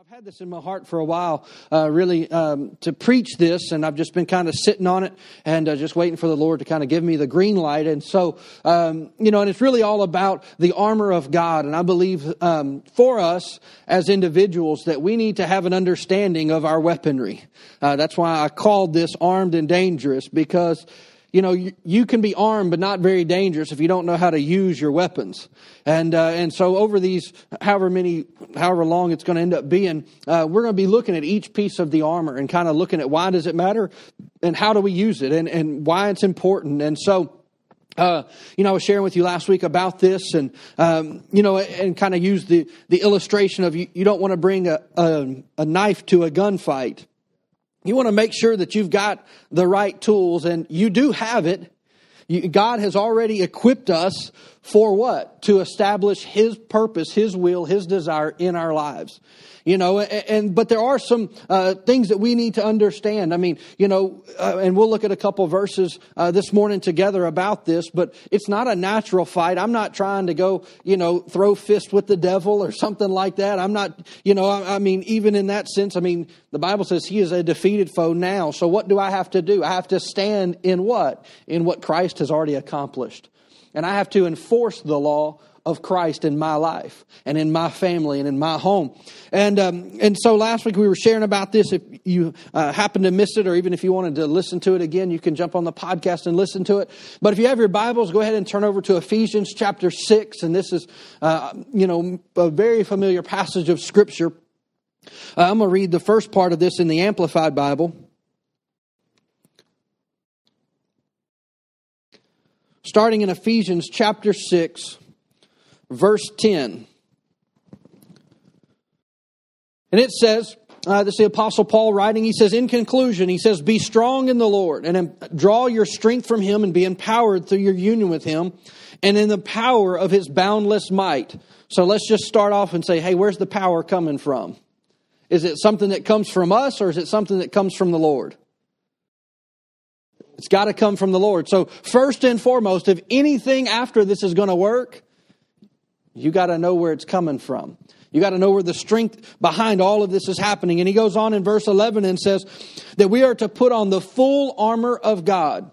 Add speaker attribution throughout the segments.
Speaker 1: I've had this in my heart for a while, uh, really, um, to preach this, and I've just been kind of sitting on it and uh, just waiting for the Lord to kind of give me the green light. And so, um, you know, and it's really all about the armor of God. And I believe um, for us as individuals that we need to have an understanding of our weaponry. Uh, that's why I called this Armed and Dangerous, because you know, you, you, can be armed, but not very dangerous if you don't know how to use your weapons. And, uh, and so over these, however many, however long it's going to end up being, uh, we're going to be looking at each piece of the armor and kind of looking at why does it matter and how do we use it and, and why it's important. And so, uh, you know, I was sharing with you last week about this, and um, you know, and kind of use the the illustration of you, you don't want to bring a, a, a knife to a gunfight, you want to make sure that you've got the right tools, and you do have it. God has already equipped us for what? To establish His purpose, His will, His desire in our lives you know, and, but there are some uh, things that we need to understand. I mean, you know, uh, and we'll look at a couple verses uh, this morning together about this, but it's not a natural fight. I'm not trying to go, you know, throw fist with the devil or something like that. I'm not, you know, I, I mean, even in that sense, I mean, the Bible says he is a defeated foe now. So what do I have to do? I have to stand in what? In what Christ has already accomplished. And I have to enforce the law of Christ in my life and in my family and in my home. And um, and so last week we were sharing about this. If you uh, happen to miss it, or even if you wanted to listen to it again, you can jump on the podcast and listen to it. But if you have your Bibles, go ahead and turn over to Ephesians chapter six, and this is uh, you know a very familiar passage of Scripture. Uh, I'm going to read the first part of this in the Amplified Bible. Starting in Ephesians chapter 6, verse 10. And it says, uh, this is the Apostle Paul writing. He says, in conclusion, he says, Be strong in the Lord and draw your strength from him and be empowered through your union with him and in the power of his boundless might. So let's just start off and say, Hey, where's the power coming from? Is it something that comes from us or is it something that comes from the Lord? It's got to come from the Lord. So, first and foremost, if anything after this is going to work, you got to know where it's coming from. You got to know where the strength behind all of this is happening. And he goes on in verse 11 and says that we are to put on the full armor of God.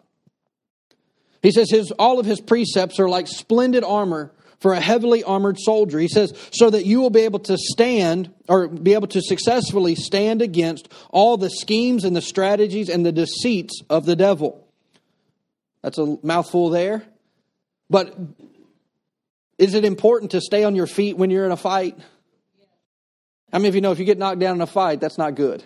Speaker 1: He says his, all of his precepts are like splendid armor for a heavily armored soldier. He says, so that you will be able to stand or be able to successfully stand against all the schemes and the strategies and the deceits of the devil. That's a mouthful there. But is it important to stay on your feet when you're in a fight? I mean, if you know, if you get knocked down in a fight, that's not good.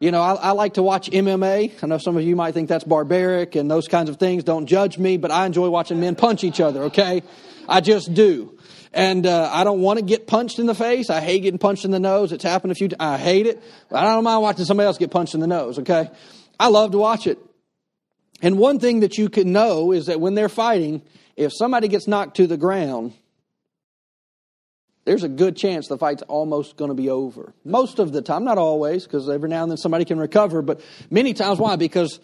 Speaker 1: You know, I, I, like to watch MMA. I know some of you might think that's barbaric and those kinds of things. Don't judge me, but I enjoy watching men punch each other, okay? I just do. And uh, I don't want to get punched in the face. I hate getting punched in the nose. It's happened a few times. I hate it. I don't mind watching somebody else get punched in the nose, okay? I love to watch it. And one thing that you can know is that when they're fighting, if somebody gets knocked to the ground, there's a good chance the fight's almost going to be over. Most of the time, not always, because every now and then somebody can recover, but many times, why? Because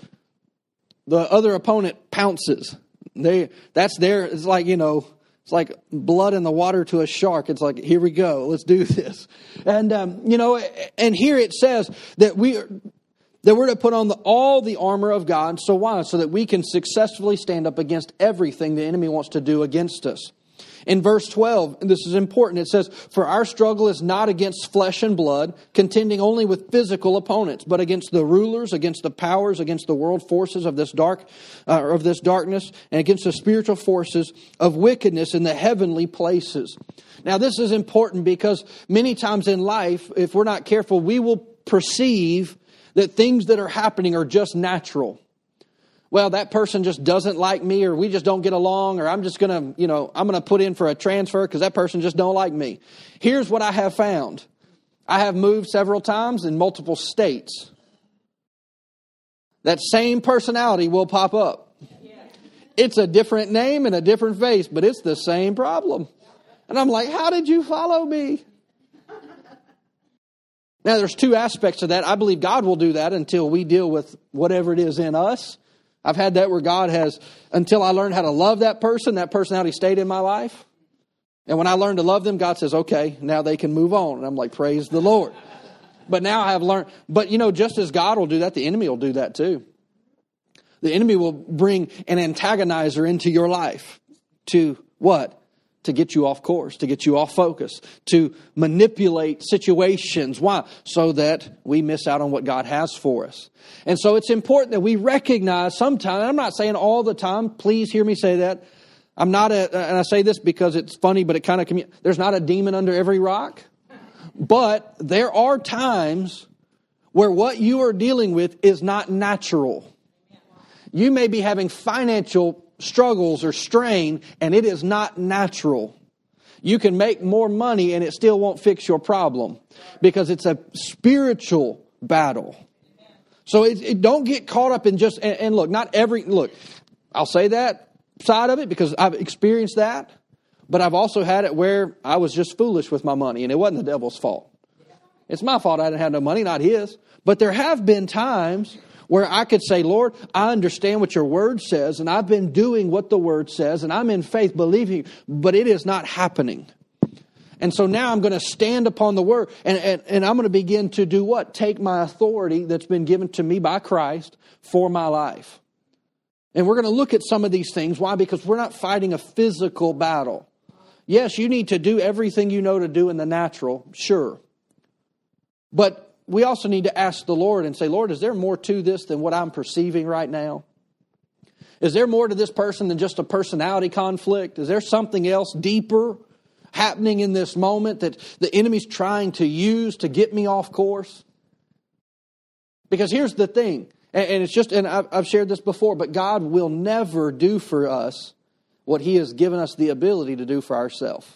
Speaker 1: the other opponent pounces. They that's their. It's like you know, it's like blood in the water to a shark. It's like here we go, let's do this, and um, you know, and here it says that we that we're to put on the, all the armor of God. So why? So that we can successfully stand up against everything the enemy wants to do against us. In verse 12, and this is important, it says, For our struggle is not against flesh and blood, contending only with physical opponents, but against the rulers, against the powers, against the world forces of this dark, uh, of this darkness, and against the spiritual forces of wickedness in the heavenly places. Now, this is important because many times in life, if we're not careful, we will perceive that things that are happening are just natural. Well, that person just doesn't like me, or we just don't get along, or I'm just gonna, you know, I'm gonna put in for a transfer because that person just don't like me. Here's what I have found. I have moved several times in multiple states. That same personality will pop up. It's a different name and a different face, but it's the same problem. And I'm like, how did you follow me? Now, there's two aspects of that. I believe God will do that until we deal with whatever it is in us. I've had that where God has, until I learned how to love that person, that personality stayed in my life. And when I learned to love them, God says, okay, now they can move on. And I'm like, praise the Lord. but now I have learned. But you know, just as God will do that, the enemy will do that too. The enemy will bring an antagonizer into your life to what? to get you off course, to get you off focus, to manipulate situations. Why? So that we miss out on what God has for us. And so it's important that we recognize sometimes, I'm not saying all the time, please hear me say that. I'm not a, and I say this because it's funny, but it kind of, there's not a demon under every rock. But there are times where what you are dealing with is not natural. You may be having financial struggles or strain, and it is not natural. You can make more money and it still won't fix your problem because it's a spiritual battle. So it, it don't get caught up in just, and, and look, not every, look, I'll say that side of it because I've experienced that, but I've also had it where I was just foolish with my money and it wasn't the devil's fault. It's my fault I didn't have no money, not his. But there have been times where I could say, Lord, I understand what your word says, and I've been doing what the word says, and I'm in faith believing, but it is not happening. And so now I'm going to stand upon the word and, and, and, I'm going to begin to do what? Take my authority that's been given to me by Christ for my life. And we're going to look at some of these things. Why? Because we're not fighting a physical battle. Yes, you need to do everything you know to do in the natural, sure. But we also need to ask the Lord and say, Lord, is there more to this than what I'm perceiving right now? Is there more to this person than just a personality conflict? Is there something else deeper happening in this moment that the enemy's trying to use to get me off course? Because here's the thing, and it's just, and I've shared this before, but God will never do for us what He has given us the ability to do for ourselves.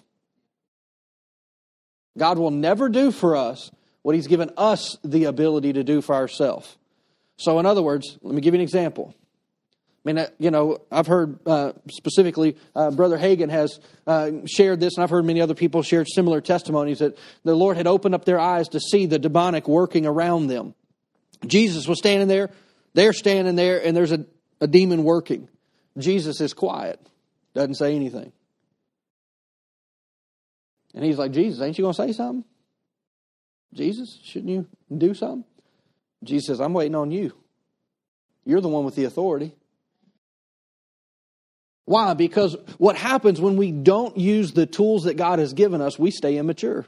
Speaker 1: God will never do for us what He's given us the ability to do for ourselves. So, in other words, let me give you an example. I mean, uh, you know, I've heard uh, specifically uh, Brother Hagin has uh, shared this, and I've heard many other people share similar testimonies that the Lord had opened up their eyes to see the demonic working around them. Jesus was standing there, they're standing there, and there's a, a demon working. Jesus is quiet, doesn't say anything. And he's like, Jesus, ain't you going to say something? Jesus, shouldn't you do something? Jesus says, I'm waiting on you. You're the one with the authority. Why? Because what happens when we don't use the tools that God has given us, we stay immature.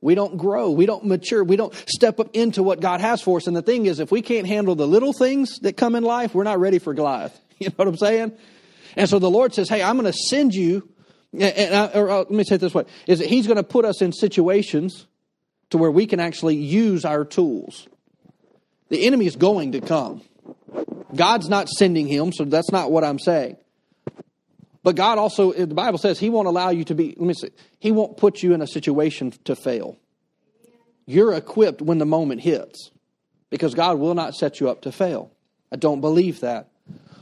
Speaker 1: We don't grow. We don't mature. We don't step up into what God has for us. And the thing is, if we can't handle the little things that come in life, we're not ready for Goliath. You know what I'm saying? And so the Lord says, Hey, I'm going to send you. And I, or, or, uh, let me say it this way: Is that He's going to put us in situations to where we can actually use our tools. The enemy is going to come. God's not sending him, so that's not what I'm saying. But God also, the Bible says, He won't allow you to be, let me see, He won't put you in a situation to fail. You're equipped when the moment hits because God will not set you up to fail. I don't believe that.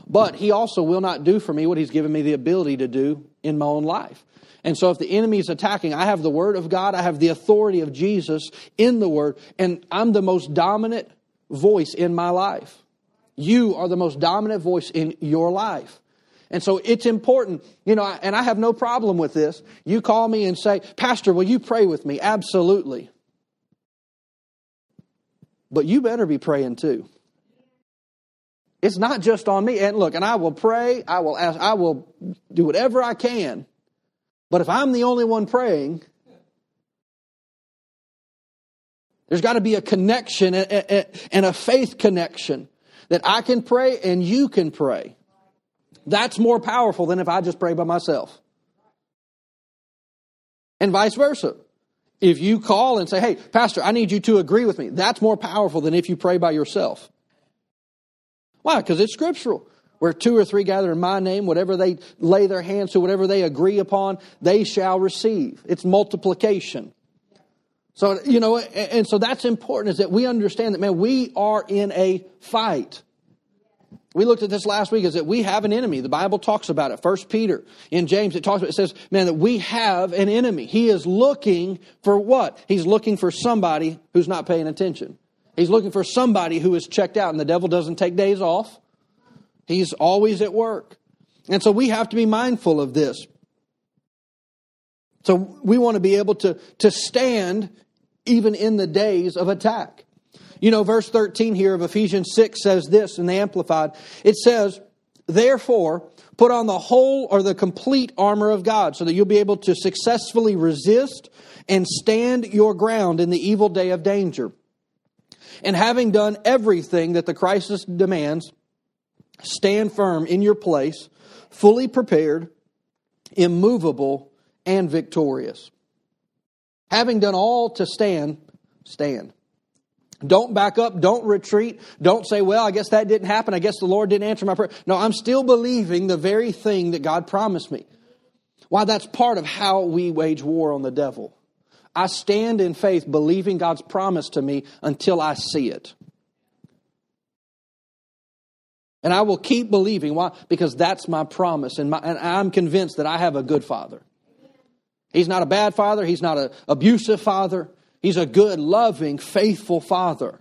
Speaker 1: But He also will not do for me what He's given me the ability to do in my own life. And so if the enemy is attacking, I have the word of God, I have the authority of Jesus in the word, and I'm the most dominant voice in my life. You are the most dominant voice in your life. And so it's important, you know, and I have no problem with this. You call me and say, Pastor, will you pray with me? Absolutely. But you better be praying too. It's not just on me. And look, and I will pray, I will ask, I will do whatever I can but if I'm the only one praying, there's got to be a connection and a faith connection that I can pray and you can pray. That's more powerful than if I just pray by myself. And vice versa. If you call and say, hey, Pastor, I need you to agree with me, that's more powerful than if you pray by yourself. Why? Because it's scriptural. Where two or three gather in my name, whatever they lay their hands to, whatever they agree upon, they shall receive. It's multiplication. So, you know, and so that's important is that we understand that, man, we are in a fight. We looked at this last week is that we have an enemy. The Bible talks about it. First Peter in James, it talks about, it says, man, that we have an enemy. He is looking for what? He's looking for somebody who's not paying attention. He's looking for somebody who is checked out and the devil doesn't take days off. He's always at work. And so we have to be mindful of this. So we want to be able to, to stand even in the days of attack. You know, verse 13 here of Ephesians 6 says this in the Amplified. It says, Therefore, put on the whole or the complete armor of God so that you'll be able to successfully resist and stand your ground in the evil day of danger. And having done everything that the crisis demands, Stand firm in your place, fully prepared, immovable, and victorious. Having done all to stand, stand. Don't back up. Don't retreat. Don't say, well, I guess that didn't happen. I guess the Lord didn't answer my prayer. No, I'm still believing the very thing that God promised me. Why, that's part of how we wage war on the devil. I stand in faith believing God's promise to me until I see it. And I will keep believing. Why? Because that's my promise. And, my, and I'm convinced that I have a good father. He's not a bad father. He's not an abusive father. He's a good, loving, faithful father.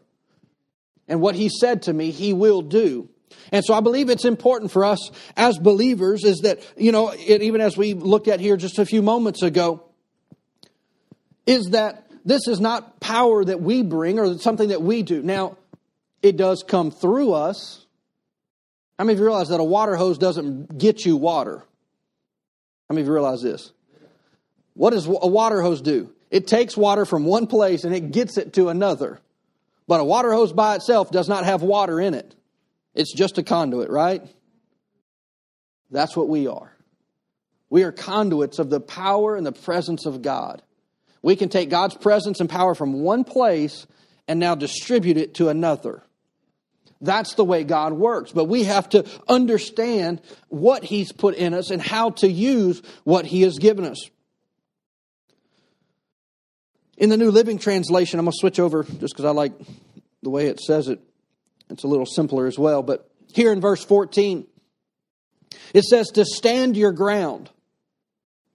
Speaker 1: And what he said to me, he will do. And so I believe it's important for us as believers is that, you know, it, even as we looked at here just a few moments ago, is that this is not power that we bring or something that we do. Now, it does come through us how many of you realize that a water hose doesn't get you water? How many of you realize this? What does a water hose do? It takes water from one place and it gets it to another. But a water hose by itself does not have water in it. It's just a conduit, right? That's what we are. We are conduits of the power and the presence of God. We can take God's presence and power from one place and now distribute it to another. That's the way God works. But we have to understand what He's put in us and how to use what He has given us. In the New Living Translation, I'm going to switch over just because I like the way it says it. It's a little simpler as well. But here in verse 14, it says to stand your ground.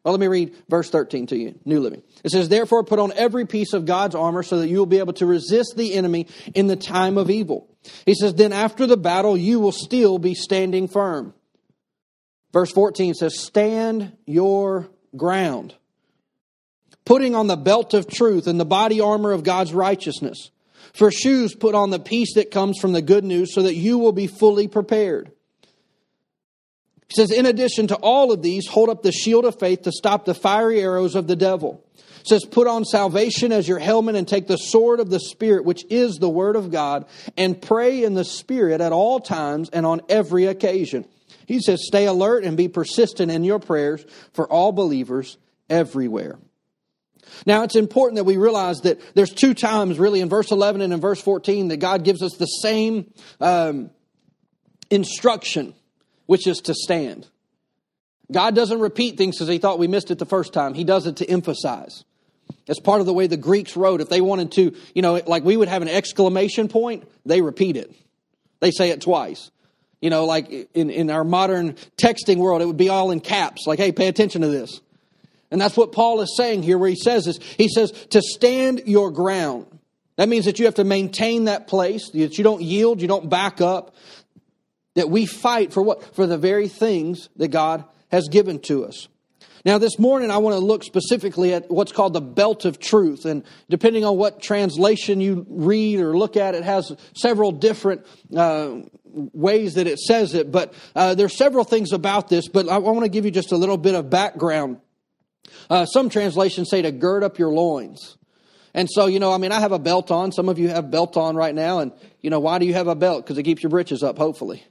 Speaker 1: Well, let me read verse 13 to you, New Living. It says, Therefore, put on every piece of God's armor so that you will be able to resist the enemy in the time of evil. He says, Then after the battle, you will still be standing firm. Verse 14 says, Stand your ground, putting on the belt of truth and the body armor of God's righteousness. For shoes, put on the peace that comes from the good news so that you will be fully prepared. He says, In addition to all of these, hold up the shield of faith to stop the fiery arrows of the devil. It says, Put on salvation as your helmet and take the sword of the Spirit, which is the Word of God, and pray in the Spirit at all times and on every occasion. He says, Stay alert and be persistent in your prayers for all believers everywhere. Now, it's important that we realize that there's two times, really, in verse 11 and in verse 14, that God gives us the same um, instruction, which is to stand. God doesn't repeat things because he thought we missed it the first time. He does it to emphasize. It's part of the way the Greeks wrote. If they wanted to, you know, like we would have an exclamation point, they repeat it. They say it twice. You know, like in, in our modern texting world, it would be all in caps, like, hey, pay attention to this. And that's what Paul is saying here, where he says this. He says, to stand your ground. That means that you have to maintain that place, that you don't yield, you don't back up, that we fight for what? For the very things that God has given to us. Now, this morning, I want to look specifically at what's called the belt of truth. And depending on what translation you read or look at, it has several different uh, ways that it says it. But uh, there's several things about this, but I, want to give you just a little bit of background. Uh, some translations say to gird up your loins. And so, you know, I mean, I have a belt on. Some of you have belt on right now. And, you know, why do you have a belt? Because it keeps your britches up, hopefully.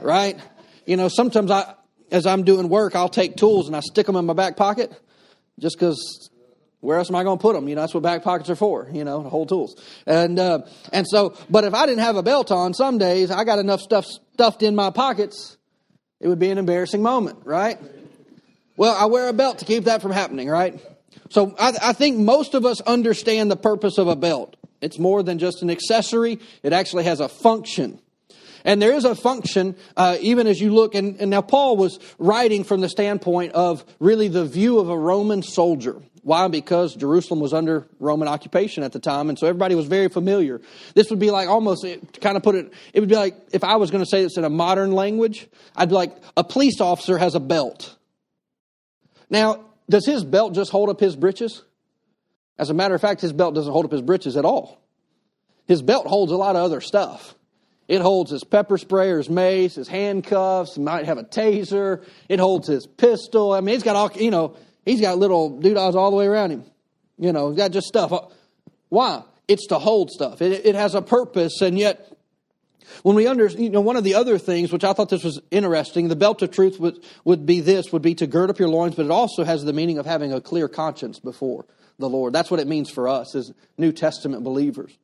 Speaker 1: right? You know, sometimes I, as I'm doing work, I'll take tools and I stick them in my back pocket just because where else am I going to put them? You know, that's what back pockets are for, you know, to hold tools. And, uh, and so, but if I didn't have a belt on, some days I got enough stuff stuffed in my pockets, it would be an embarrassing moment, right? Well, I wear a belt to keep that from happening, right? So I, I think most of us understand the purpose of a belt. It's more than just an accessory, it actually has a function. And there is a function, uh, even as you look, and, and now Paul was writing from the standpoint of really the view of a Roman soldier. Why? Because Jerusalem was under Roman occupation at the time, and so everybody was very familiar. This would be like almost, to kind of put it, it would be like if I was going to say this in a modern language, I'd be like, a police officer has a belt. Now, does his belt just hold up his breeches? As a matter of fact, his belt doesn't hold up his breeches at all. His belt holds a lot of other stuff. It holds his pepper spray or his mace, his handcuffs, might have a taser. It holds his pistol. I mean, he's got all, you know, he's got little doodahs all the way around him. You know, he's got just stuff. Uh, why? It's to hold stuff. It, it has a purpose, and yet when we under, you know, one of the other things, which I thought this was interesting, the belt of truth would, would be this, would be to gird up your loins, but it also has the meaning of having a clear conscience before the Lord. That's what it means for us as New Testament believers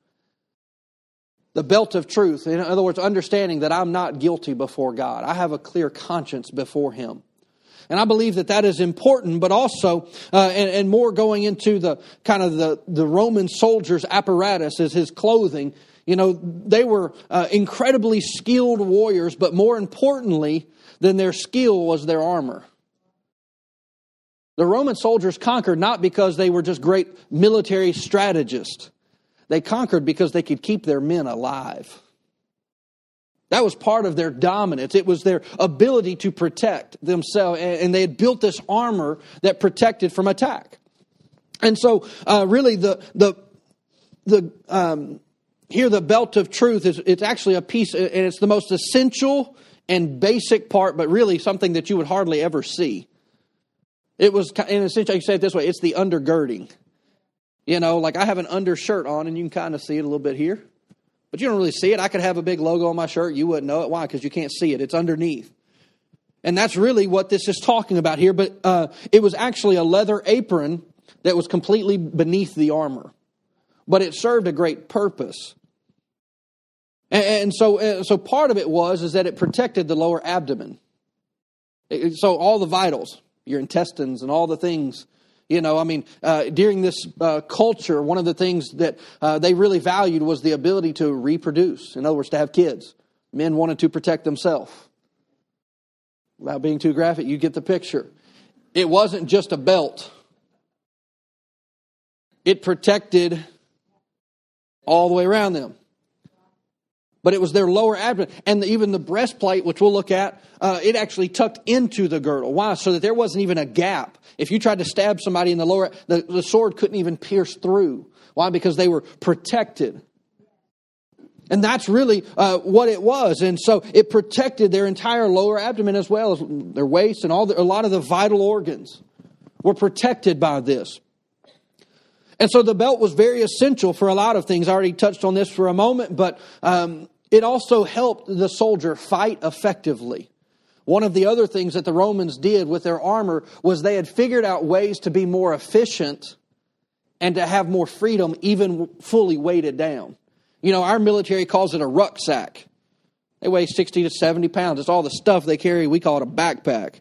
Speaker 1: the belt of truth. In other words, understanding that I'm not guilty before God. I have a clear conscience before Him. And I believe that that is important, but also, uh, and, and, more going into the kind of the, the Roman soldier's apparatus is his clothing. You know, they were uh, incredibly skilled warriors, but more importantly than their skill was their armor. The Roman soldiers conquered not because they were just great military strategists they conquered because they could keep their men alive. That was part of their dominance. It was their ability to protect themselves, and they had built this armor that protected from attack. And so, uh, really, the the the um, here the belt of truth is it's actually a piece, uh, and it's the most essential and basic part, but really something that you would hardly ever see. It was, in a sense, I can say it this way: it's the undergirding. You know, like I have an undershirt on, and you can kind of see it a little bit here, but you don't really see it. I could have a big logo on my shirt. You wouldn't know it. Why? Because you can't see it, it's underneath. And that's really what this is talking about here. But uh, it was actually a leather apron that was completely beneath the armor, but it served a great purpose. And, so, uh, so part of it was is that it protected the lower abdomen. so all the vitals, your intestines, and all the things you know, I mean, uh, during this uh, culture, one of the things that uh, they really valued was the ability to reproduce. In other words, to have kids. Men wanted to protect themselves. Without being too graphic, you get the picture. It wasn't just a belt, it protected all the way around them but it was their lower abdomen. And even the breastplate, which we'll look at, uh, it actually tucked into the girdle. Why? So that there wasn't even a gap. If you tried to stab somebody in the lower, the, the sword couldn't even pierce through. Why? Because they were protected. And that's really uh, what it was. And so it protected their entire lower abdomen as well as their waist and all the, a lot of the vital organs were protected by this. And so the belt was very essential for a lot of things. I already touched on this for a moment, but um, it also helped the soldier fight effectively. One of the other things that the Romans did with their armor was they had figured out ways to be more efficient and to have more freedom, even fully weighted down. You know, our military calls it a rucksack. They weigh 60 to 70 pounds. It's all the stuff they carry. We call it a backpack.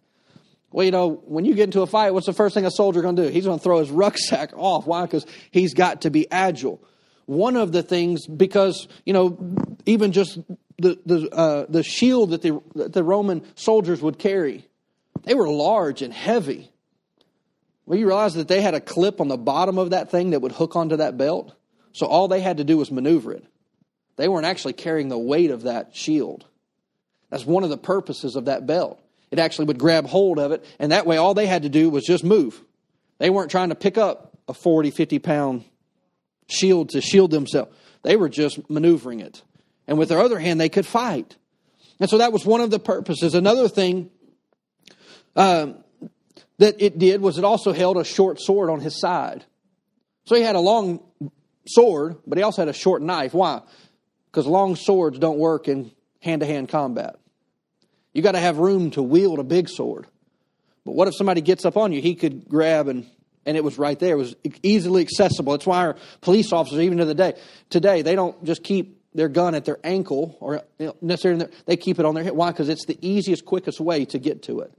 Speaker 1: Well, you know, when you get into a fight, what's the first thing a soldier going to do? He's going to throw his rucksack off. Why? Because he's got to be agile one of the things because you know even just the the uh, the shield that the that the Roman soldiers would carry, they were large and heavy. Well, you realize that they had a clip on the bottom of that thing that would hook onto that belt, so all they had to do was maneuver it. They weren't actually carrying the weight of that shield. That's one of the purposes of that belt. It actually would grab hold of it, and that way all they had to do was just move. They weren't trying to pick up a 40, 50 pound shield to shield themselves. They were just maneuvering it. And with their other hand, they could fight. And so that was one of the purposes. Another thing um, that it did was it also held a short sword on his side. So he had a long sword, but he also had a short knife. Why? Because long swords don't work in hand to hand combat. You got to have room to wield a big sword. But what if somebody gets up on you? He could grab and and it was right there. It was easily accessible. That's why our police officers, even to the day today, they don't just keep their gun at their ankle or necessarily they keep it on their hip. Why? Because it's the easiest, quickest way to get to it.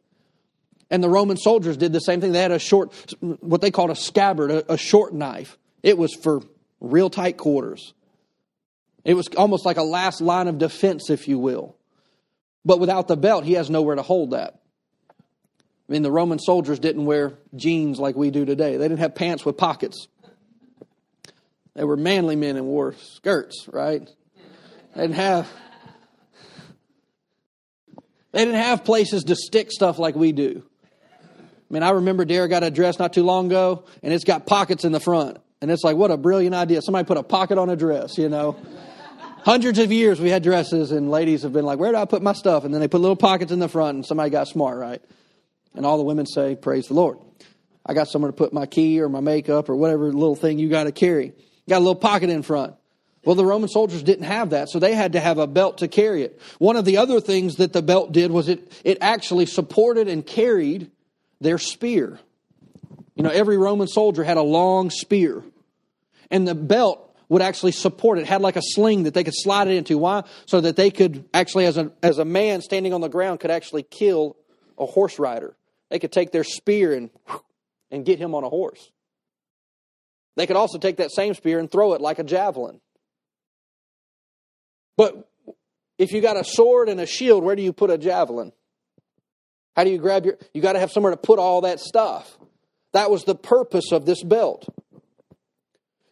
Speaker 1: And the Roman soldiers did the same thing. They had a short, what they called a scabbard, a, a short knife. It was for real tight quarters. It was almost like a last line of defense, if you will. But without the belt, he has nowhere to hold that. I mean, the Roman soldiers didn't wear jeans like we do today, they didn't have pants with pockets. They were manly men and wore skirts, right? They didn't have. They didn't have places to stick stuff like we do. I mean, I remember Derek got a dress not too long ago, and it's got pockets in the front. And it's like, what a brilliant idea. Somebody put a pocket on a dress, you know. Hundreds of years we had dresses, and ladies have been like, where do I put my stuff? And then they put little pockets in the front, and somebody got smart, right? And all the women say, Praise the Lord. I got somewhere to put my key or my makeup or whatever little thing you got to carry. Got a little pocket in front. Well, the Roman soldiers didn't have that, so they had to have a belt to carry it. One of the other things that the belt did was it, it actually supported and carried their spear. You know, every Roman soldier had a long spear, and the belt would actually support it. it had like a sling that they could slide it into. Why? So that they could actually, as a, as a man standing on the ground, could actually kill a horse rider they could take their spear and, and get him on a horse. They could also take that same spear and throw it like a javelin. But if you got a sword and a shield, where do you put a javelin? How do you grab your you got to have somewhere to put all that stuff. That was the purpose of this belt.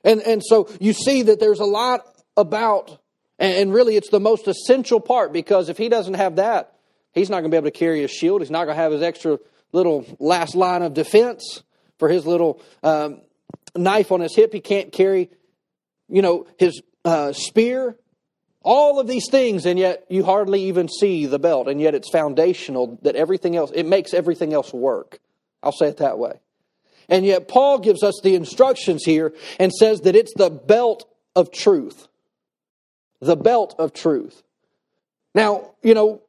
Speaker 1: And and so you see that there's a lot about and really it's the most essential part because if he doesn't have that, he's not going to be able to carry his shield, he's not going to have his extra little last line of defense, for his little um, knife on his hip. He can't carry, you know, his uh, spear. All of these things, and yet you hardly even see the belt, and yet it's foundational that everything else, it makes everything else work. I'll say it that way. And yet Paul gives us the instructions here and says that it's the belt of truth. The belt of truth. Now, you know,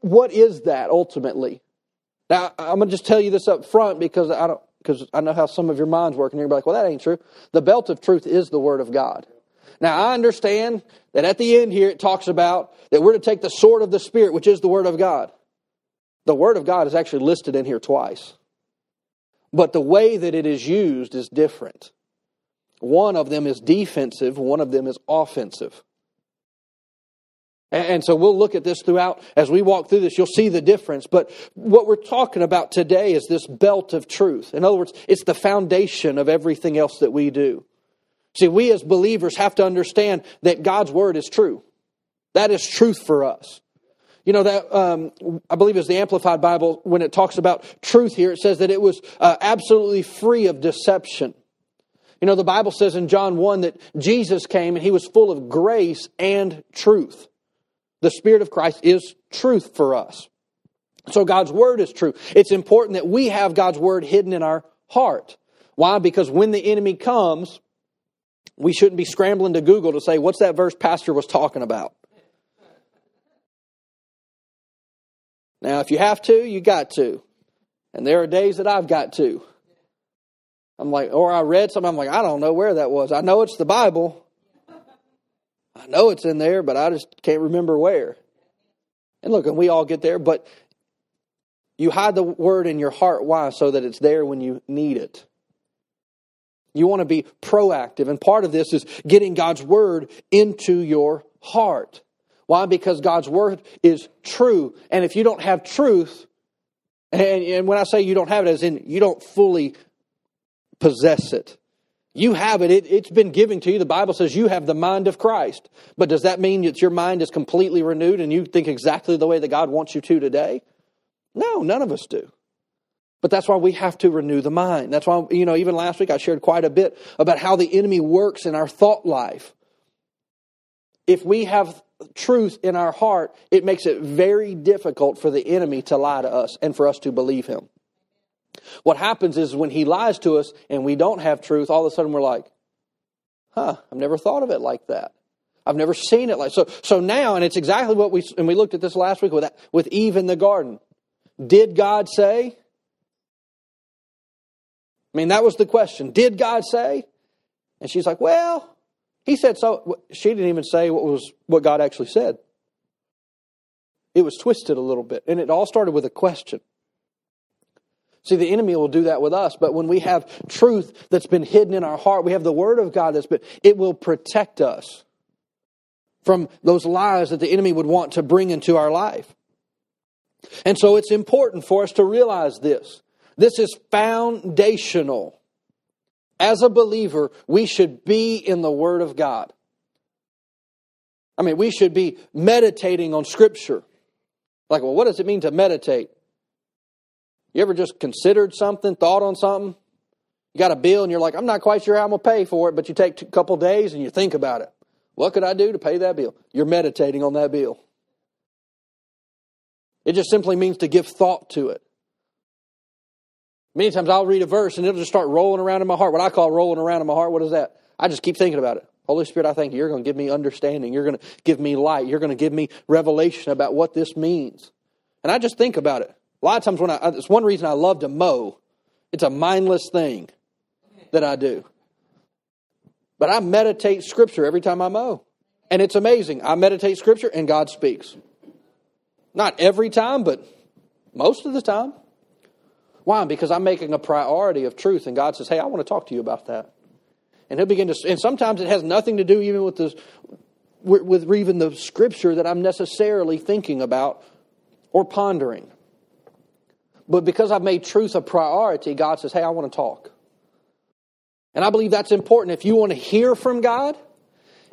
Speaker 1: what is that ultimately? Now, I'm going to just tell you this up front because I don't because I know how some of your minds work, and you're like, well, that ain't true. The belt of truth is the Word of God. Now, I understand that at the end here it talks about that we're to take the sword of the Spirit, which is the Word of God. The Word of God is actually listed in here twice, but the way that it is used is different. One of them is defensive, one of them is offensive. And so we'll look at this throughout as we walk through this. You'll see the difference. But what we're talking about today is this belt of truth. In other words, it's the foundation of everything else that we do. See, we as believers have to understand that God's word is true. That is truth for us. You know that um, I believe is the Amplified Bible when it talks about truth. Here it says that it was uh, absolutely free of deception. You know the Bible says in John one that Jesus came and he was full of grace and truth. The Spirit of Christ is truth for us. So God's Word is true. It's important that we have God's Word hidden in our heart. Why? Because when the enemy comes, we shouldn't be scrambling to Google to say, what's that verse pastor was talking about? Now, if you have to, you got to. And there are days that I've got to. I'm like, or I read something, I'm like, I don't know where that was. I know it's the Bible, I know it's in there, but I just can't remember where. And look, and we all get there, but you hide the word in your heart. Why? So that it's there when you need it. You want to be proactive. And part of this is getting God's word into your heart. Why? Because God's word is true. And if you don't have truth, and, and when I say you don't have it, as in you don't fully possess it, you have it. it. It's been given to you. The Bible says you have the mind of Christ. But does that mean that your mind is completely renewed and you think exactly the way that God wants you to today? No, none of us do. But that's why we have to renew the mind. That's why, you know, even last week I shared quite a bit about how the enemy works in our thought life. If we have truth in our heart, it makes it very difficult for the enemy to lie to us and for us to believe him. What happens is when he lies to us and we don't have truth, all of a sudden we're like, huh, I've never thought of it like that. I've never seen it like so. So now, and it's exactly what we and we looked at this last week with with Eve in the garden. Did God say? I mean, that was the question. Did God say? And she's like, "Well, He said so." She didn't even say what was what God actually said. It was twisted a little bit, and it all started with a question. See, the enemy will do that with us, but when we have truth that's been hidden in our heart, we have the Word of God that's been, it will protect us from those lies that the enemy would want to bring into our life. And so it's important for us to realize this. This is foundational. As a believer, we should be in the Word of God. I mean, we should be meditating on Scripture. Like, well, what does it mean to meditate? You ever just considered something, thought on something? You got a bill and you're like, I'm not quite sure how I'm going to pay for it, but you take a couple days and you think about it. What could I do to pay that bill? You're meditating on that bill. It just simply means to give thought to it. Many times I'll read a verse and it'll just start rolling around in my heart. What I call rolling around in my heart, what is that? I just keep thinking about it. Holy Spirit, I thank you. You're going to give me understanding. You're going to give me light. You're going to give me revelation about what this means. And I just think about it. A lot of times when I, it's one reason I love to mow. It's a mindless thing that I do. But I meditate scripture every time I mow. And it's amazing. I meditate scripture and God speaks. Not every time, but most of the time. Why? Because I'm making a priority of truth, and God says, Hey, I want to talk to you about that. And He'll begin to, and sometimes it has nothing to do even with the, with even the scripture that I'm necessarily thinking about or pondering. But because I've made truth a priority, God says, Hey, I want to talk. And I believe that's important. If you want to hear from God,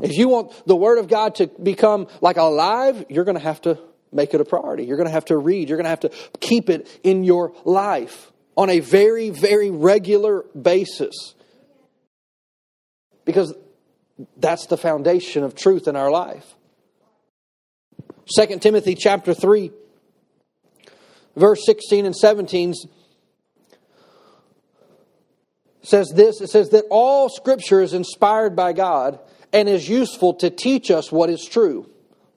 Speaker 1: if you want the Word of God to become like alive, you're going to have to make it a priority. You're going to have to read. You're going to have to keep it in your life on a very, very regular basis. Because that's the foundation of truth in our life. 2 Timothy chapter 3 verse 16 and 17 says this it says that all scripture is inspired by God and is useful to teach us what is true.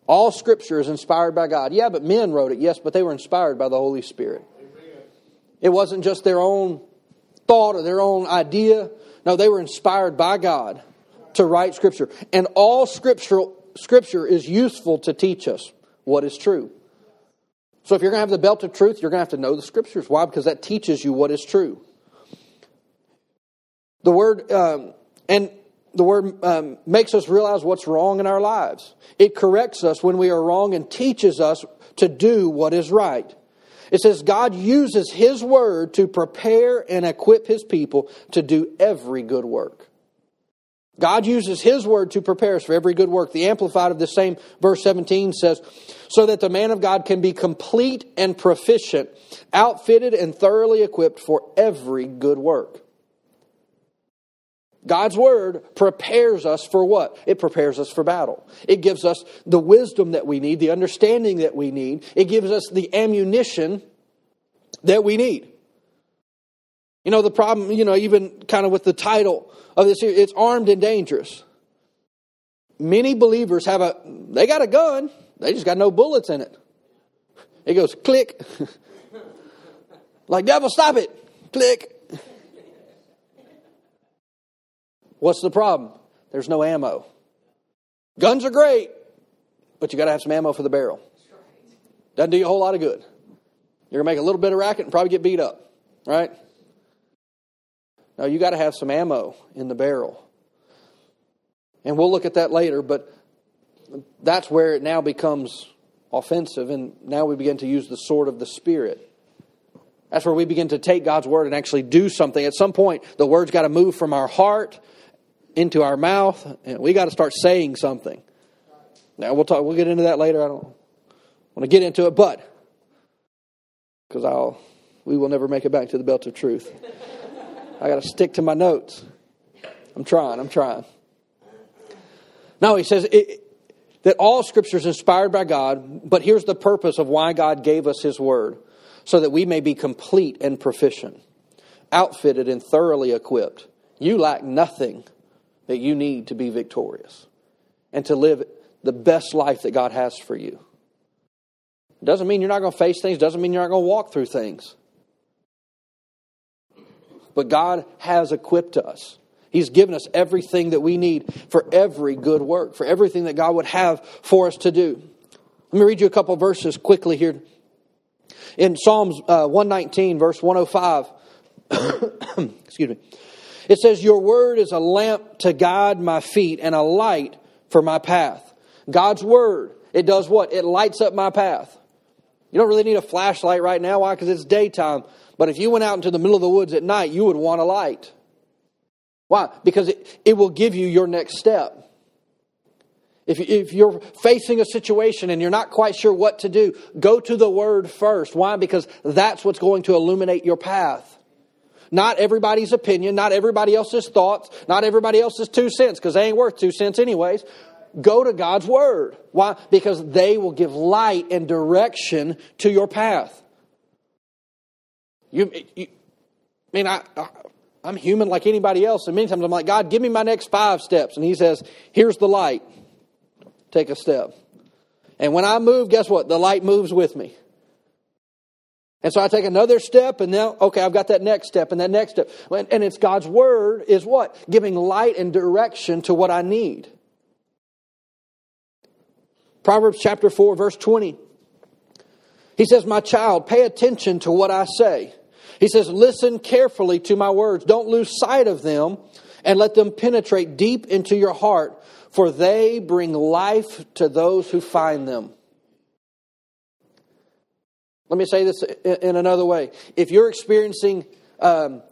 Speaker 1: All scripture is inspired by God. Yeah, but men wrote it, yes, but they were inspired by the Holy Spirit. Amen. It wasn't just their own thought or their own idea. No, they were inspired by God to write scripture. And all scriptural scripture is useful to teach us what is true. So if you're going to have the belt of truth, you're going to have to know the scriptures. Why? Because that teaches you what is true. The word um, and the word um, makes us realize what's wrong in our lives. It corrects us when we are wrong and teaches us to do what is right. It says God uses His word to prepare and equip His people to do every good work. God uses His word to prepare us for every good work. The Amplified of the same verse 17 says, So that the man of God can be complete and proficient, outfitted and thoroughly equipped for every good work. God's word prepares us for what? It prepares us for battle. It gives us the wisdom that we need, the understanding that we need. It gives us the ammunition that we need. You know, the problem, you know, even kind of with the title of this, it's armed and dangerous. Many believers have a, they got a gun, they just got no bullets in it. It goes click. like, devil, stop it. Click. What's the problem? There's no ammo. Guns are great, but you got to have some ammo for the barrel. Doesn't do you a whole lot of good. You're going to make a little bit of racket and probably get beat up, right? Now you got to have some ammo in the barrel. And we'll look at that later, but that's where it now becomes offensive, and now we begin to use the sword of the Spirit. That's where we begin to take God's word and actually do something. At some point, the word's got to move from our heart into our mouth, and we got to start saying something. Now we'll talk. We'll get into that later. I don't want to get into it, but because I'll, we will never make it back to the belt of truth. I got to stick to my notes. I'm trying, I'm trying. No, he says it, that all scripture is inspired by God, but here's the purpose of why God gave us his word so that we may be complete and proficient, outfitted and thoroughly equipped. You lack nothing that you need to be victorious and to live the best life that God has for you. Doesn't mean you're not going to face things, doesn't mean you're not going to walk through things but God has equipped us. He's given us everything that we need for every good work, for everything that God would have for us to do. Let me read you a couple verses quickly here. In Psalms uh, 119, verse 105, excuse me, it says, Your word is a lamp to guide my feet and a light for my path. God's word, it does what? It lights up my path. You don't really need a flashlight right now. Why? Because it's daytime. But if you went out into the middle of the woods at night, you would want a light. Why? Because it, it will give you your next step. If, if you're facing a situation and you're not quite sure what to do, go to the Word first. Why? Because that's what's going to illuminate your path. Not everybody's opinion, not everybody else's thoughts, not everybody else's two cents, because they ain't worth two cents anyways. Go to God's Word. Why? Because they will give light and direction to your path. You, you I mean, I, I, I'm human like anybody else, and many times I'm like, God, give me my next five steps. And He says, Here's the light. Take a step. And when I move, guess what? The light moves with me. And so I take another step, and now, okay, I've got that next step and that next step. And it's God's word is what? Giving light and direction to what I need. Proverbs chapter 4, verse 20. He says, My child, pay attention to what I say. He says, Listen carefully to my words. Don't lose sight of them and let them penetrate deep into your heart, for they bring life to those who find them. Let me say this in another way. If you're experiencing um,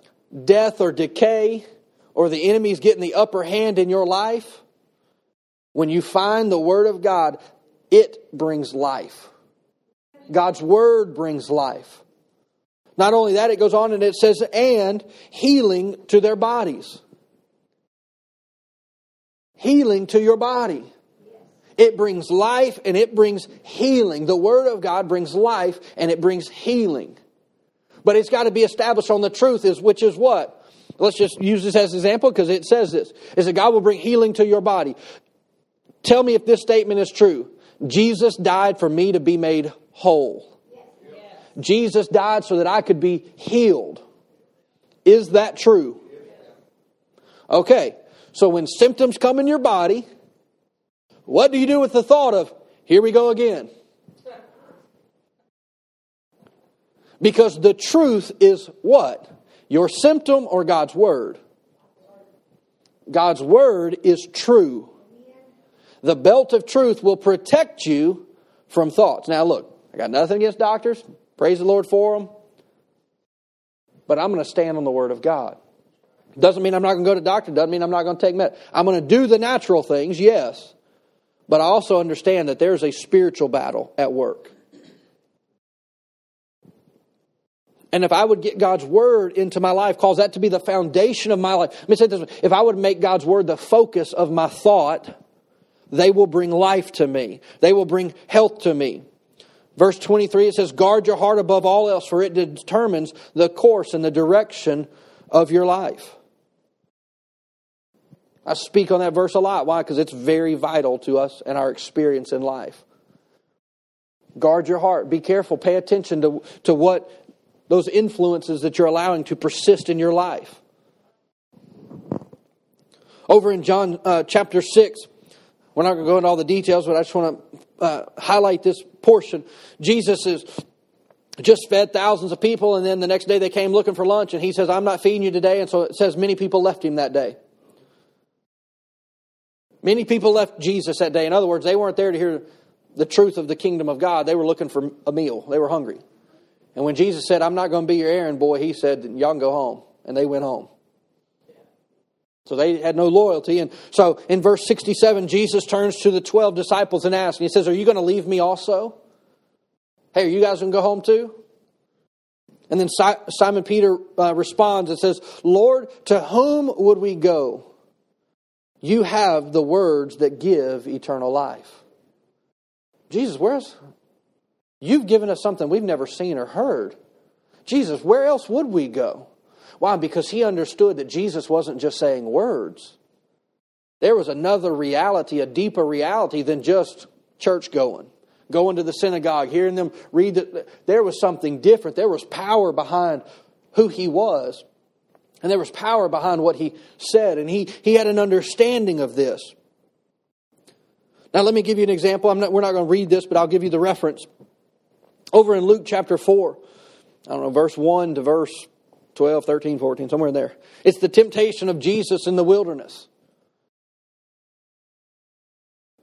Speaker 1: death or decay, or the enemy's getting the upper hand in your life, when you find the Word of God, it brings life. God's Word brings life. Not only that, it goes on and it says, and healing to their bodies. Healing to your body. It brings life and it brings healing. The Word of God brings life and it brings healing. But it's got to be established on the truth, is which is what? Let's just use this as an example because it says this is that God will bring healing to your body. Tell me if this statement is true. Jesus died for me to be made whole. Jesus died so that I could be healed. Is that true? Okay, so when symptoms come in your body, what do you do with the thought of, here we go again? Because the truth is what? Your symptom or God's Word? God's Word is true. The belt of truth will protect you from thoughts. Now, look, I got nothing against doctors, Praise the Lord for them. But I'm going to stand on the Word of God. Doesn't mean I'm not going to go to doctor. Doesn't mean I'm not going to take med. I'm going to do the natural things, yes. But I also understand that there's a spiritual battle at work. And if I would get God's word into my life, cause that to be the foundation of my life. Let me say this If I would make God's word the focus of my thought, they will bring life to me. They will bring health to me. Verse 23, it says, Guard your heart above all else, for it determines the course and the direction of your life. I speak on that verse a lot. Why? Because it's very vital to us and our experience in life. Guard your heart. Be careful. Pay attention to, to what those influences that you're allowing to persist in your life. Over in John uh, chapter 6, we're not going to go into all the details, but I just want to uh, highlight this portion. Jesus is just fed thousands of people, and then the next day they came looking for lunch, and he says, I'm not feeding you today. And so it says many people left him that day. Many people left Jesus that day. In other words, they weren't there to hear the truth of the kingdom of God. They were looking for a meal, they were hungry. And when Jesus said, I'm not going to be your errand boy, he said, Y'all can go home. And they went home. So they had no loyalty. And so in verse 67, Jesus turns to the 12 disciples and asks, and he says, Are you going to leave me also? Hey, are you guys going to go home too? And then Simon Peter uh, responds and says, Lord, to whom would we go? You have the words that give eternal life. Jesus, where's. You've given us something we've never seen or heard. Jesus, where else would we go? Why? Because he understood that Jesus wasn't just saying words. There was another reality, a deeper reality than just church going, going to the synagogue, hearing them read. The, there was something different. There was power behind who he was, and there was power behind what he said, and he, he had an understanding of this. Now, let me give you an example. Not, we're not going to read this, but I'll give you the reference. Over in Luke chapter 4, I don't know, verse 1 to verse 12, 13, 14, somewhere in there. It's the temptation of Jesus in the wilderness.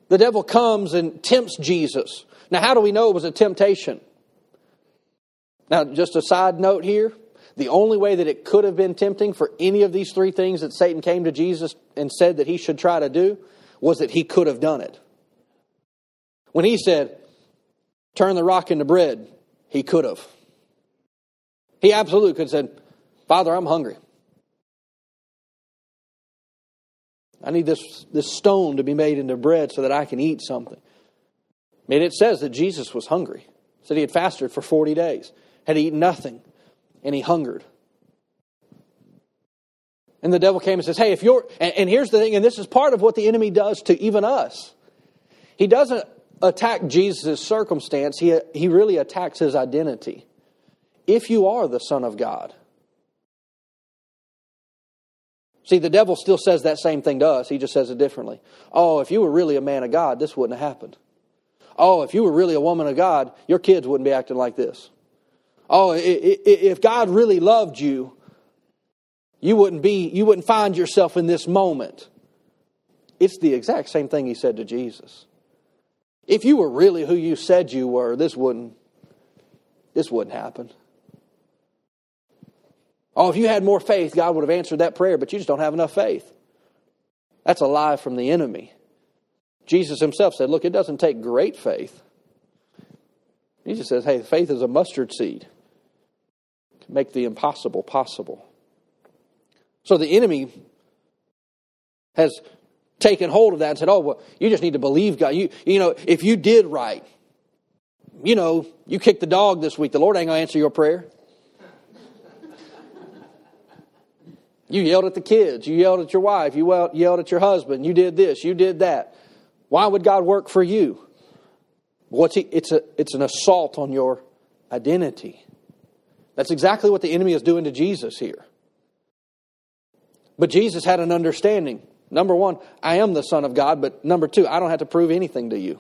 Speaker 1: The devil comes and tempts Jesus. Now, how do we know it was a temptation? Now, just a side note here the only way that it could have been tempting for any of these three things that Satan came to Jesus and said that he should try to do was that he could have done it. When he said, Turn the rock into bread, he could have. He absolutely could have said, Father, I'm hungry. I need this, this stone to be made into bread so that I can eat something. I mean, it says that Jesus was hungry. It said he had fasted for 40 days, had eaten nothing, and he hungered. And the devil came and says, Hey, if you're, and, and here's the thing, and this is part of what the enemy does to even us. He doesn't attack Jesus' circumstance, he, he really attacks his identity. If you are the Son of God, See, the devil still says that same thing to us, he just says it differently. Oh, if you were really a man of God, this wouldn't have happened. Oh, if you were really a woman of God, your kids wouldn't be acting like this. Oh, if God really loved you, you wouldn't be you wouldn't find yourself in this moment. It's the exact same thing he said to Jesus. If you were really who you said you were, this wouldn't this wouldn't happen. Oh, if you had more faith, God would have answered that prayer, but you just don't have enough faith. That's a lie from the enemy. Jesus himself said, Look, it doesn't take great faith. Jesus says, Hey, faith is a mustard seed, make the impossible possible. So the enemy has taken hold of that and said, Oh, well, you just need to believe God. You, you know, if you did right, you know, you kicked the dog this week, the Lord ain't going to answer your prayer. You yelled at the kids. You yelled at your wife. You yelled at your husband. You did this. You did that. Why would God work for you? What's he, it's, a, it's an assault on your identity. That's exactly what the enemy is doing to Jesus here. But Jesus had an understanding. Number one, I am the Son of God, but number two, I don't have to prove anything to you.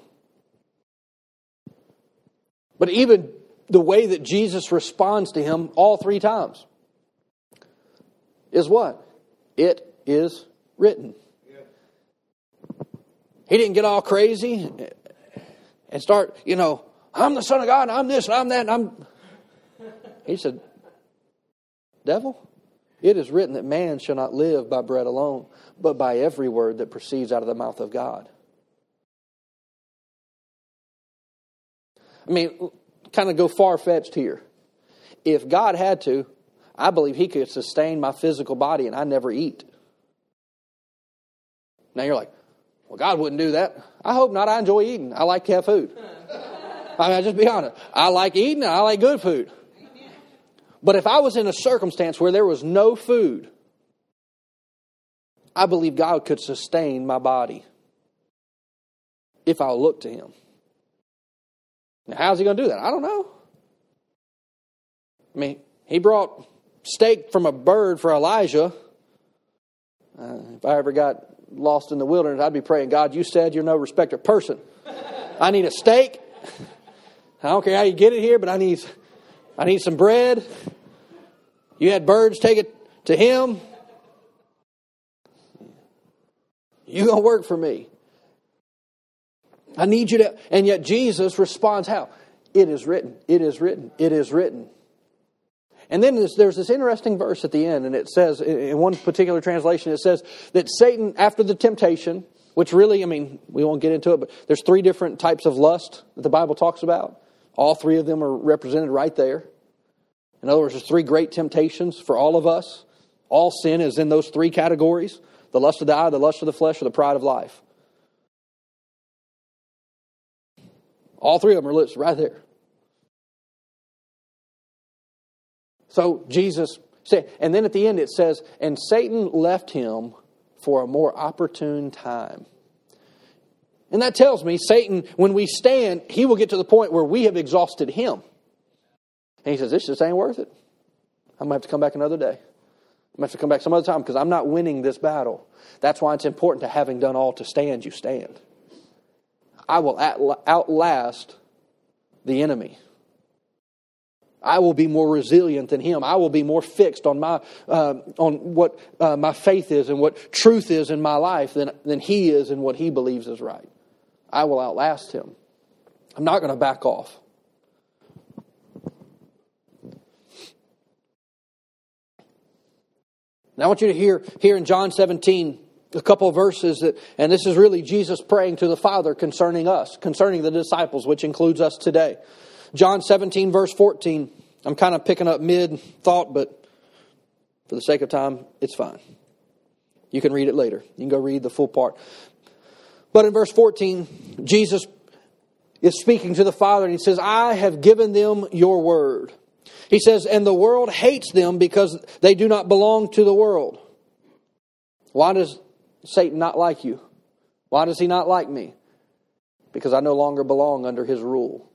Speaker 1: But even the way that Jesus responds to him all three times is what? It is written. He didn't get all crazy and start, you know, I'm the Son of God, I'm this, and I'm that, and I'm. He said, Devil, it is written that man shall not live by bread alone, but by every word that proceeds out of the mouth of God. I mean, kind of go far fetched here. If God had to, I believe He could sustain my physical body and I never eat. Now you're like, well, God wouldn't do that. I hope not. I enjoy eating. I like to have food. I mean, i just be honest. I like eating and I like good food. But if I was in a circumstance where there was no food, I believe God could sustain my body if I look to Him. Now, how's He going to do that? I don't know. I mean, He brought steak from a bird for Elijah. Uh, if I ever got lost in the wilderness, I'd be praying, God, you said you're no respecter person. I need a steak. I don't care how you get it here, but I need, I need some bread. You had birds take it to him. You gonna work for me? I need you to. And yet Jesus responds, "How? It is written. It is written. It is written." And then there's, there's, this interesting verse at the end, and it says, in one particular translation, it says that Satan, after the temptation, which really, I mean, we won't get into it, but there's three different types of lust that the Bible talks about. All three of them are represented right there. In other words, there's three great temptations for all of us. All sin is in those three categories the lust of the eye, the lust of the flesh, or the pride of life. All three of them are listed right there. So Jesus said, and then at the end it says, and Satan left him for a more opportune time. And that tells me Satan, when we stand, he will get to the point where we have exhausted him. And he says, This just ain't worth it. I'm going to have to come back another day. I'm going to have to come back some other time because I'm not winning this battle. That's why it's important to having done all to stand, you stand. I will outlast the enemy. I will be more resilient than him. I will be more fixed on my uh, on what uh, my faith is and what truth is in my life than than he is and what he believes is right. I will outlast him. I'm not going to back off. I want you to hear here in John 17 a couple verses that, and this is really Jesus praying to the Father concerning us, concerning the disciples, which includes us today. John 17, verse 14. I'm kind of picking up mid thought, but for the sake of time, it's fine. You can read it later. You can go read the full part. But in verse 14, Jesus is speaking to the Father and he says, I have given them your word. He says, and the world hates them because they do not belong to the world. Why does Satan not like you? Why does he not like me? Because I no longer belong under his rule.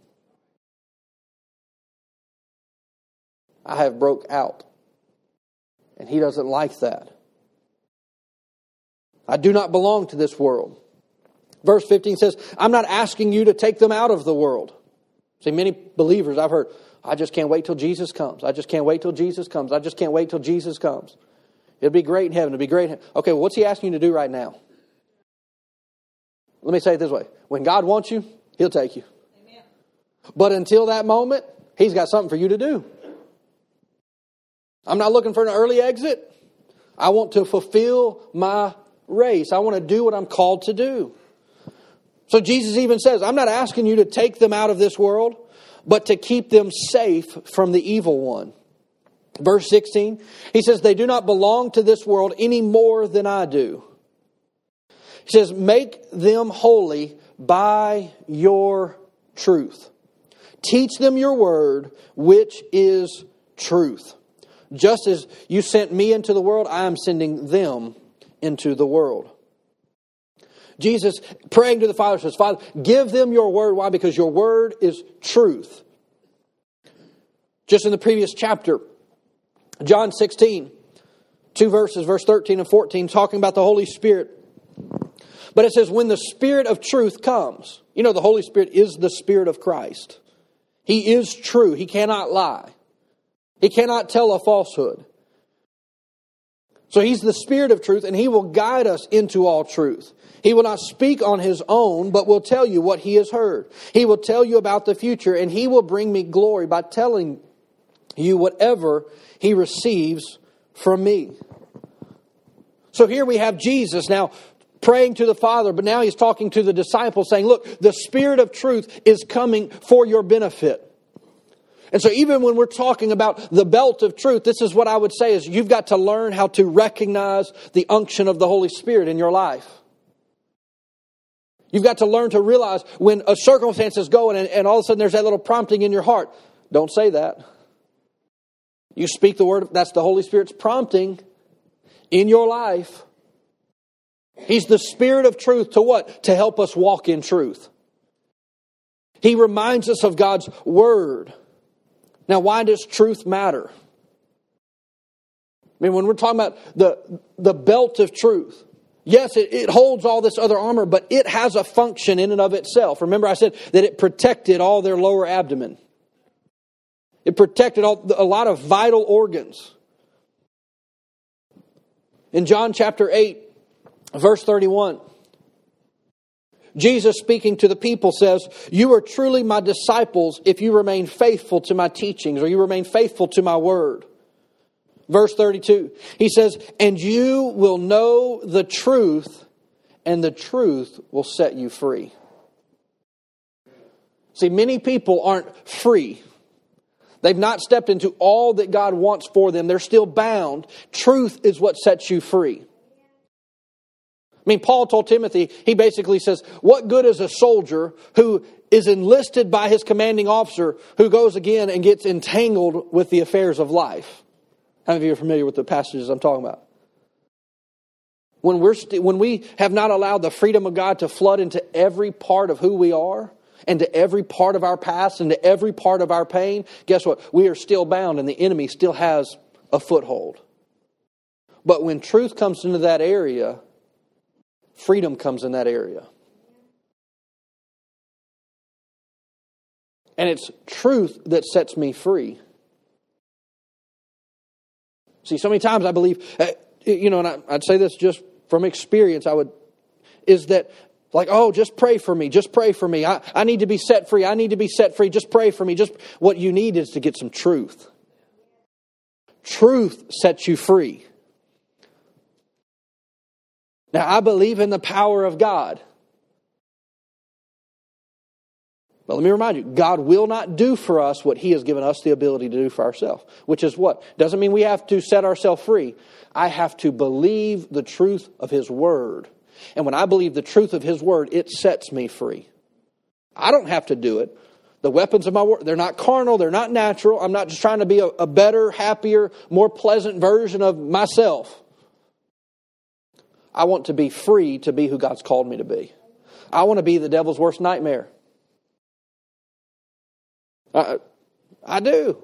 Speaker 1: I have broke out. And he doesn't like that. I do not belong to this world. Verse 15 says, I'm not asking you to take them out of the world. See, many believers I've heard, I just can't wait till Jesus comes. I just can't wait till Jesus comes. I just can't wait till Jesus comes. It'll be great in heaven. It'll be great. Okay, well, what's he asking you to do right now? Let me say it this way when God wants you, he'll take you. Amen. But until that moment, he's got something for you to do. I'm not looking for an early exit. I want to fulfill my race. I want to do what I'm called to do. So Jesus even says, I'm not asking you to take them out of this world, but to keep them safe from the evil one. Verse 16, he says, They do not belong to this world any more than I do. He says, Make them holy by your truth. Teach them your word, which is truth. Just as you sent me into the world, I am sending them into the world. Jesus praying to the Father says, Father, give them your word. Why? Because your word is truth. Just in the previous chapter, John 16, two verses, verse 13 and 14, talking about the Holy Spirit. But it says, when the Spirit of truth comes, you know, the Holy Spirit is the Spirit of Christ. He is true, He cannot lie. He cannot tell a falsehood. So he's the spirit of truth, and he will guide us into all truth. He will not speak on his own, but will tell you what he has heard. He will tell you about the future, and he will bring me glory by telling you whatever he receives from me. So here we have Jesus now praying to the Father, but now he's talking to the disciples saying, Look, the Spirit of truth is coming for your benefit. And so even when we're talking about the belt of truth, this is what I would say is you've got to learn how to recognize the unction of the Holy Spirit in your life. You've got to learn to realize when a circumstance is going and, and all of a sudden there's that little prompting in your heart. Don't say that. You speak the word, that's the Holy Spirit's prompting in your life. He's the Spirit of truth to what? To help us walk in truth. He reminds us of God's Word. Now, why does truth matter? I mean, when we're talking about the, the belt of truth, yes, it, it, holds all this other armor, but it has a function in and of itself. Remember, I said that it protected all their lower abdomen, it protected all, a lot of vital organs. In John chapter 8, verse 31, Jesus, speaking to the people, says, You are truly my disciples if you remain faithful to my teachings or you remain faithful to my word. Verse 32, he says, And you will know the truth, and the truth will set you free. See, many people aren't free. They've not stepped into all that God wants for them. They're still bound. Truth is what sets you free. I mean, Paul told Timothy, he basically says, What good is a soldier who is enlisted by his commanding officer who goes again and gets entangled with the affairs of life? How many of you are familiar with the passages I'm talking about? When, we're st- when we have not allowed the freedom of God to flood into every part of who we are, and to every part of our past, and to every part of our pain, guess what? We are still bound, and the enemy still has a foothold. But when truth comes into that area, Freedom comes in that area. And it's truth that sets me free. See, so many times I believe, eh, you know, and I, would say this just from experience, I would, is that like, oh, just pray for me, just pray for me. I, I need to be set free, I need to be set free, just pray for me. Just what you need is to get some truth. Truth sets you free. Now, I believe in the power of God. But let me remind you, God will not do for us what He has given us the ability to do for ourselves, which is what? Doesn't mean we have to set ourselves free. I have to believe the truth of His Word. And when I believe the truth of His Word, it sets me free. I don't have to do it. The weapons of my word, they're not carnal, they're not natural. I'm not just trying to be a, a better, happier, more pleasant version of myself. I want to be free to be who God's called me to be. I want to be the devil's worst nightmare. I, I do.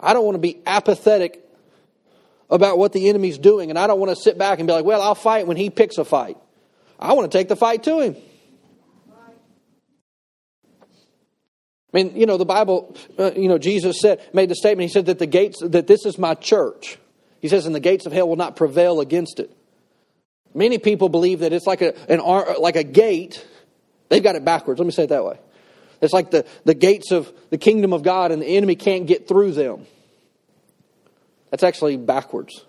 Speaker 1: I don't want to be apathetic about what the enemy's doing, and I don't want to sit back and be like, well, I'll fight when he picks a fight. I want to take the fight to him. I mean, you know, the Bible, uh, you know, Jesus said, made the statement, he said that the gates, that this is my church. He says, and the gates of hell will not prevail against it. Many people believe that it's like a, an, like a gate. They've got it backwards. Let me say it that way. It's like the, the gates of the kingdom of God and the enemy can't get through them. That's actually backwards.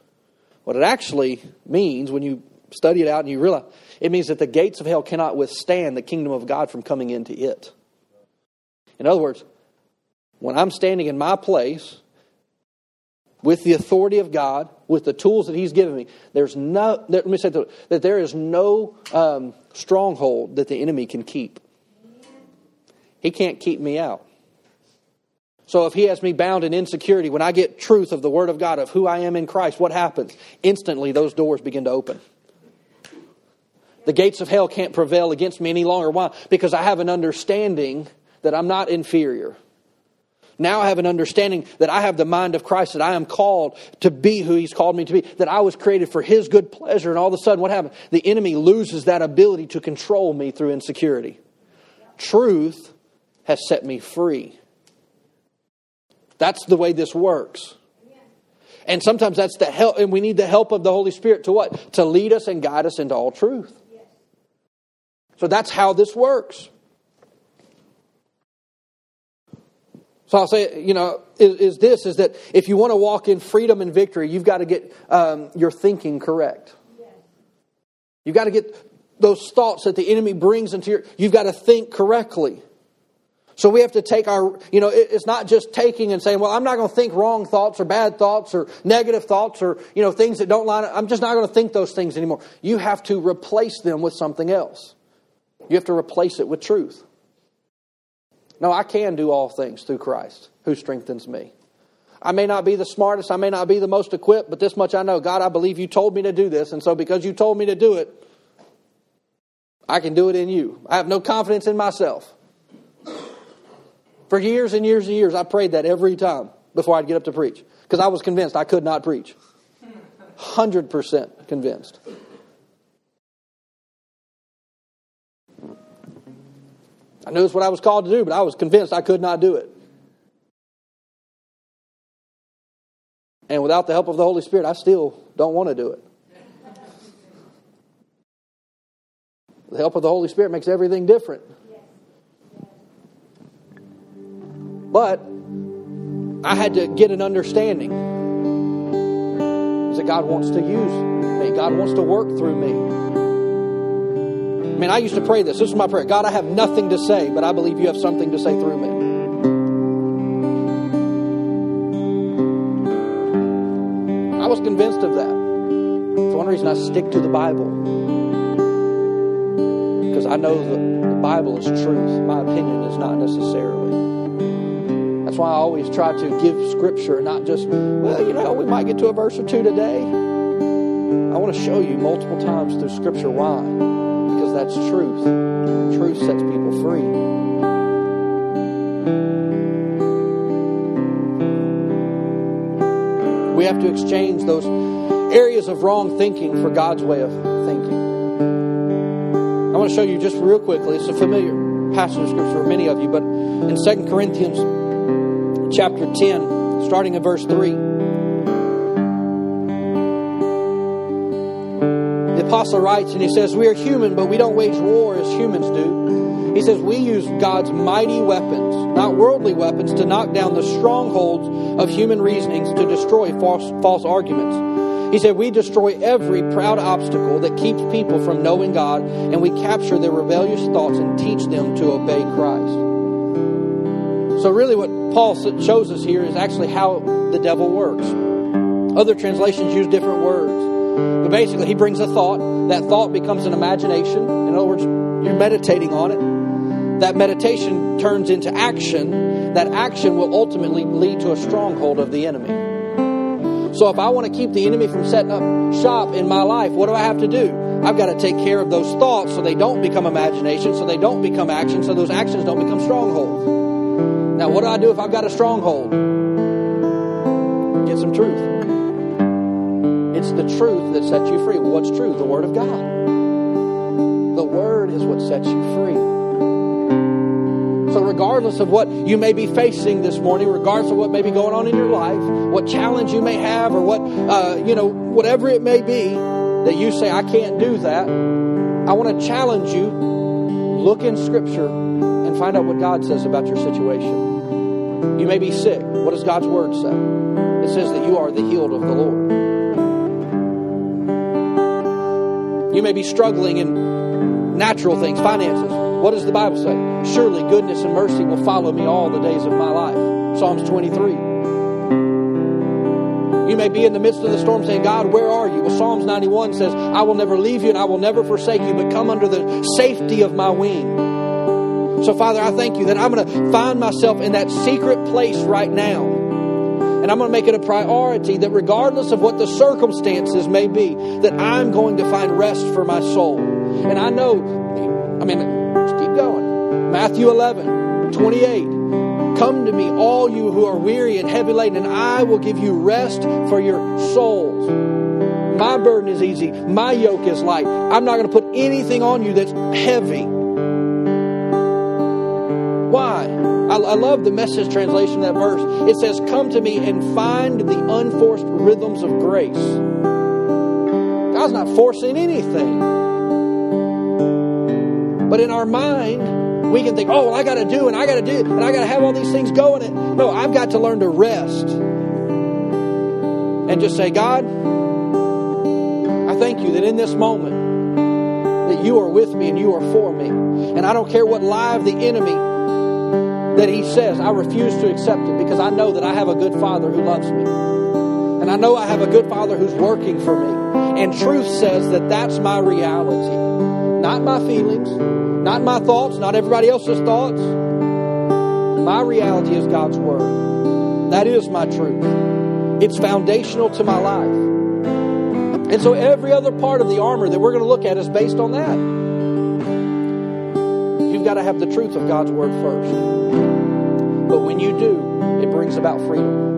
Speaker 1: What it actually means when you study it out and you realize it means that the gates of hell cannot withstand the kingdom of God from coming into it. In other words, when I'm standing in my place with the authority of God, with the tools that He's given me, there's no, let me say that there is no um, stronghold that the enemy can keep. He can't keep me out. So if he has me bound in insecurity, when I get truth of the Word of God, of who I am in Christ, what happens? Instantly, those doors begin to open. The gates of hell can't prevail against me any longer. Why? Because I have an understanding that I'm not inferior. Now I have an understanding that I have the mind of Christ, that I am called to be who He's called me to be, that I was created for His good pleasure. And all of a sudden, what happened? The enemy loses that ability to control me through insecurity. Truth has set me free. That's the way this works. And sometimes that's the help, and we need the help of the Holy Spirit to what? To lead us and guide us into all truth. So that's how this works. So I'll say, you know, is, is, this is that if you want to walk in freedom and victory, you've got to get um, your thinking correct. You've got to get those thoughts that the enemy brings into your, you've got to think correctly. So we have to take our, you know, it's not just taking and saying, well, I'm not going to think wrong thoughts or bad thoughts or negative thoughts or, you know, things that don't line up. I'm just not going to think those things anymore. You have to replace them with something else. You have to replace it with truth. No, I can do all things through Christ who strengthens me. I may not be the smartest, I may not be the most equipped, but this much I know God, I believe you told me to do this. And so because you told me to do it, I can do it in you. I have no confidence in myself. For years and years and years, I prayed that every time before I'd get up to preach because I was convinced I could not preach. 100% convinced. I knew it's what I was called to do, but I was convinced I could not do it. And without the help of the Holy Spirit, I still don't want to do it. The help of the Holy Spirit makes everything different. But I had to get an understanding that God wants to use me, God wants to work through me. I mean, I used to pray this. This is my prayer God, I have nothing to say, but I believe you have something to say through me. I was convinced of that. For one reason I stick to the Bible. Because I know the, the Bible is truth. My opinion is not necessarily. That's why I always try to give Scripture, not just, well, you know, we might get to a verse or two today. I want to show you multiple times through Scripture why that's truth. Truth sets people free. We have to exchange those areas of wrong thinking for God's way of thinking. I want to show you just real quickly. It's a familiar passage of scripture for many of you, but in 2 Corinthians chapter 10, starting in verse 3. apostle writes and he says, We are human, but we don't wage war as humans do. He says, We use God's mighty weapons, not worldly weapons, to knock down the strongholds of human reasonings to destroy false, false arguments. He said, We destroy every proud obstacle that keeps people from knowing God, and we capture their rebellious thoughts and teach them to obey Christ. So, really, what Paul shows us here is actually how the devil works. Other translations use different words. But basically, he brings a thought. That thought becomes an imagination. In other words, you're meditating on it. That meditation turns into action. That action will ultimately lead to a stronghold of the enemy. So if I want to keep the enemy from setting up shop in my life, what do I have to do? I've got to take care of those thoughts so they don't become imagination, so they don't become action, so those actions don't become strongholds. Now, what do I do if I've got a stronghold? Get some truth. It's the truth that sets you free. What's true? The Word of God. The Word is what sets you free. So, regardless of what you may be facing this morning, regardless of what may be going on in your life, what challenge you may have, or what, uh, you know, whatever it may be that you say, I can't do that, I want to challenge you look in Scripture and find out what God says about your situation. You may be sick. What does God's Word say? It says that you are the healed of the Lord. You may be struggling in natural things, finances. What does the Bible say? Surely goodness and mercy will follow me all the days of my life. Psalms 23. You may be in the midst of the storm saying, God, where are you? Well, Psalms 91 says, I will never leave you and I will never forsake you, but come under the safety of my wing. So, Father, I thank you that I'm going to find myself in that secret place right now and I'm going to make it a priority that regardless of what the circumstances may be, that I'm going to find rest for my soul. And I know, I mean, just keep going. Matthew 11, 28. Come to me, all you who are weary and heavy laden, and I will give you rest for your souls. My burden is easy. My yoke is light. I'm not going to put anything on you that's heavy. Why? I, I love the message translation of that verse. It says, Come to me and find the unforced rhythms of grace. God's not forcing anything. But in our mind, we can think, oh, well, I got to do and I got to do and I got to have all these things going. And no, I've got to learn to rest and just say, God, I thank you that in this moment that you are with me and you are for me. And I don't care what of the enemy that he says, I refuse to accept it because I know that I have a good father who loves me. And I know I have a good father who's working for me. And truth says that that's my reality, not my feelings, not my thoughts, not everybody else's thoughts. My reality is God's word. That is my truth. It's foundational to my life. And so every other part of the armor that we're going to look at is based on that you've got to have the truth of God's word first. But when you do, it brings about freedom.